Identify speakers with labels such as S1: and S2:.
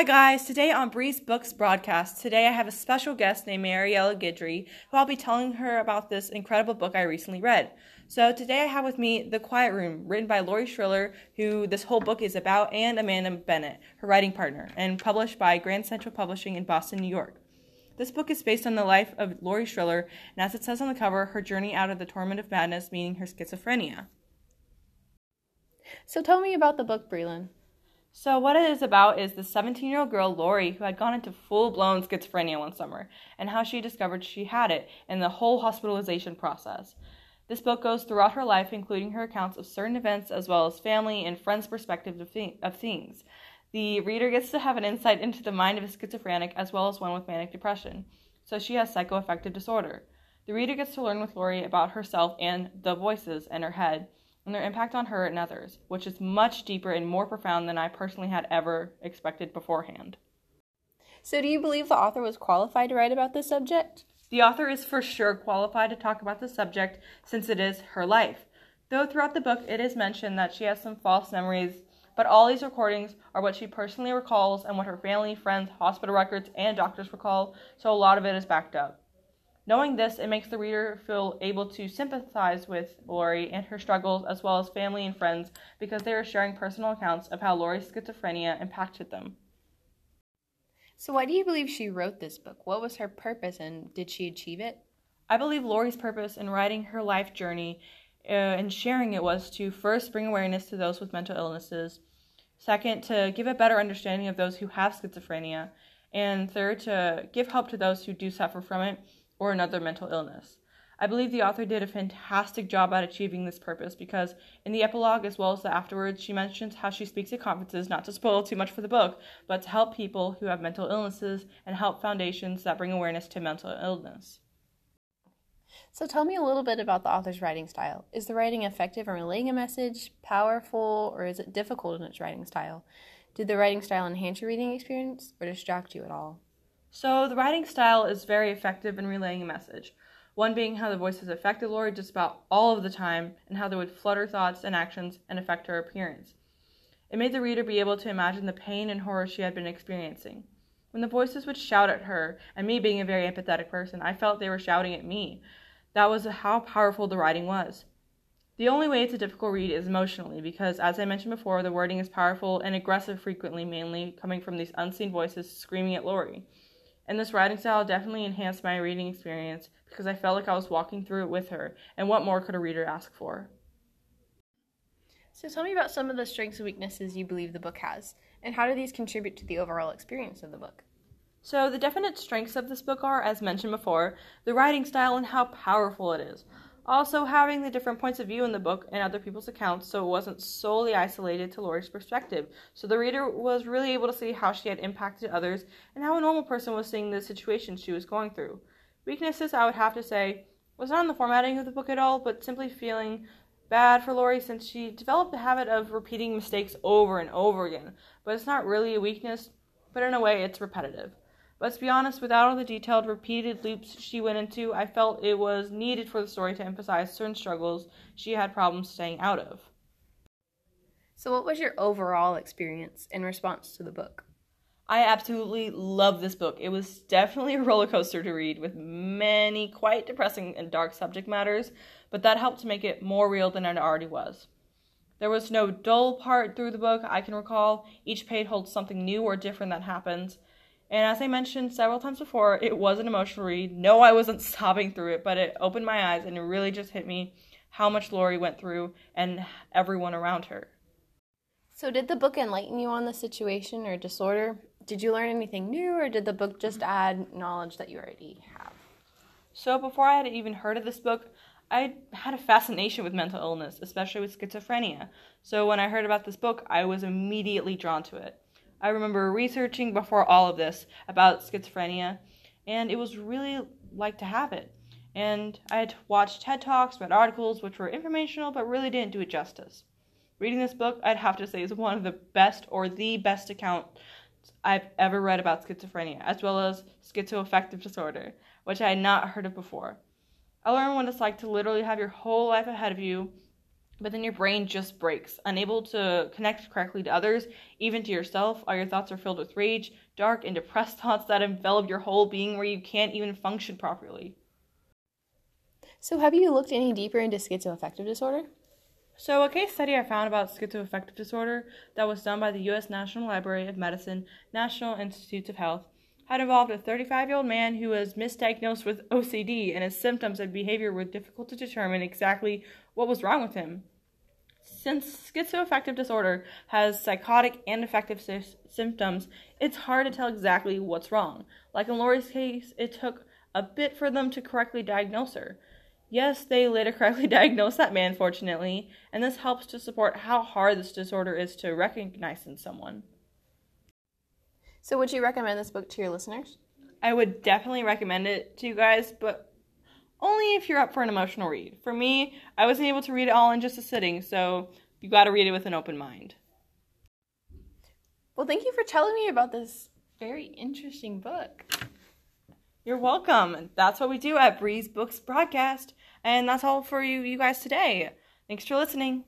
S1: Hi guys, today on Breeze Books broadcast, today I have a special guest named Mariella Guidry, who I'll be telling her about this incredible book I recently read. So today I have with me The Quiet Room, written by Lori Schiller, who this whole book is about, and Amanda Bennett, her writing partner, and published by Grand Central Publishing in Boston, New York. This book is based on the life of Lori Schiller, and as it says on the cover, her journey out of the torment of madness, meaning her schizophrenia.
S2: So tell me about the book, Breland.
S1: So, what it is about is the 17 year old girl, Lori, who had gone into full blown schizophrenia one summer, and how she discovered she had it, and the whole hospitalization process. This book goes throughout her life, including her accounts of certain events as well as family and friends' perspectives of, of things. The reader gets to have an insight into the mind of a schizophrenic as well as one with manic depression, so she has psychoaffective disorder. The reader gets to learn with Lori about herself and the voices in her head and their impact on her and others, which is much deeper and more profound than I personally had ever expected beforehand.
S2: So, do you believe the author was qualified to write about this subject?
S1: The author is for sure qualified to talk about the subject since it is her life. Though throughout the book it is mentioned that she has some false memories, but all these recordings are what she personally recalls and what her family, friends, hospital records, and doctors recall, so a lot of it is backed up. Knowing this, it makes the reader feel able to sympathize with Lori and her struggles, as well as family and friends, because they are sharing personal accounts of how Lori's schizophrenia impacted them.
S2: So, why do you believe she wrote this book? What was her purpose and did she achieve it?
S1: I believe Lori's purpose in writing her life journey uh, and sharing it was to first bring awareness to those with mental illnesses, second, to give a better understanding of those who have schizophrenia, and third, to give help to those who do suffer from it or another mental illness. I believe the author did a fantastic job at achieving this purpose because in the epilogue as well as the afterwards, she mentions how she speaks at conferences, not to spoil too much for the book, but to help people who have mental illnesses and help foundations that bring awareness to mental illness.
S2: So tell me a little bit about the author's writing style. Is the writing effective in relaying a message, powerful, or is it difficult in its writing style? Did the writing style enhance your reading experience or distract you at all?
S1: So, the writing style is very effective in relaying a message one being how the voices affected Lori just about all of the time, and how they would flutter thoughts and actions and affect her appearance. It made the reader be able to imagine the pain and horror she had been experiencing. When the voices would shout at her, and me being a very empathetic person, I felt they were shouting at me. That was how powerful the writing was. The only way it's a difficult read is emotionally, because as I mentioned before, the wording is powerful and aggressive frequently, mainly coming from these unseen voices screaming at Lori. And this writing style definitely enhanced my reading experience because I felt like I was walking through it with her, and what more could a reader ask for?
S2: So tell me about some of the strengths and weaknesses you believe the book has, and how do these contribute to the overall experience of the book?
S1: So, the definite strengths of this book are, as mentioned before, the writing style and how powerful it is. Also, having the different points of view in the book and other people's accounts so it wasn't solely isolated to Lori's perspective. So the reader was really able to see how she had impacted others and how a normal person was seeing the situation she was going through. Weaknesses, I would have to say, was not in the formatting of the book at all, but simply feeling bad for Lori since she developed the habit of repeating mistakes over and over again. But it's not really a weakness, but in a way, it's repetitive. But to be honest, without all the detailed, repeated loops she went into, I felt it was needed for the story to emphasize certain struggles she had problems staying out of.
S2: So, what was your overall experience in response to the book?
S1: I absolutely love this book. It was definitely a roller coaster to read with many quite depressing and dark subject matters, but that helped to make it more real than it already was. There was no dull part through the book I can recall. Each page holds something new or different that happens. And as I mentioned several times before, it was an emotional read. No, I wasn't sobbing through it, but it opened my eyes and it really just hit me how much Lori went through and everyone around her.
S2: So, did the book enlighten you on the situation or disorder? Did you learn anything new, or did the book just add knowledge that you already have?
S1: So, before I had even heard of this book, I had a fascination with mental illness, especially with schizophrenia. So, when I heard about this book, I was immediately drawn to it. I remember researching before all of this about schizophrenia, and it was really like to have it. And I had watched TED Talks, read articles which were informational but really didn't do it justice. Reading this book, I'd have to say, is one of the best or the best account I've ever read about schizophrenia, as well as schizoaffective disorder, which I had not heard of before. I learned what it's like to literally have your whole life ahead of you but then your brain just breaks, unable to connect correctly to others, even to yourself. All your thoughts are filled with rage, dark, and depressed thoughts that envelop your whole being where you can't even function properly.
S2: So, have you looked any deeper into schizoaffective disorder?
S1: So, a case study I found about schizoaffective disorder that was done by the U.S. National Library of Medicine, National Institutes of Health, had involved a 35 year old man who was misdiagnosed with OCD, and his symptoms and behavior were difficult to determine exactly what was wrong with him. Since schizoaffective disorder has psychotic and affective sy- symptoms, it's hard to tell exactly what's wrong. Like in Lori's case, it took a bit for them to correctly diagnose her. Yes, they later correctly diagnosed that man, fortunately, and this helps to support how hard this disorder is to recognize in someone.
S2: So, would you recommend this book to your listeners?
S1: I would definitely recommend it to you guys, but only if you're up for an emotional read. For me, I wasn't able to read it all in just a sitting, so you got to read it with an open mind.
S2: Well, thank you for telling me about this very interesting book.
S1: You're welcome. That's what we do at Breeze Books Broadcast, and that's all for you, you guys today. Thanks for listening.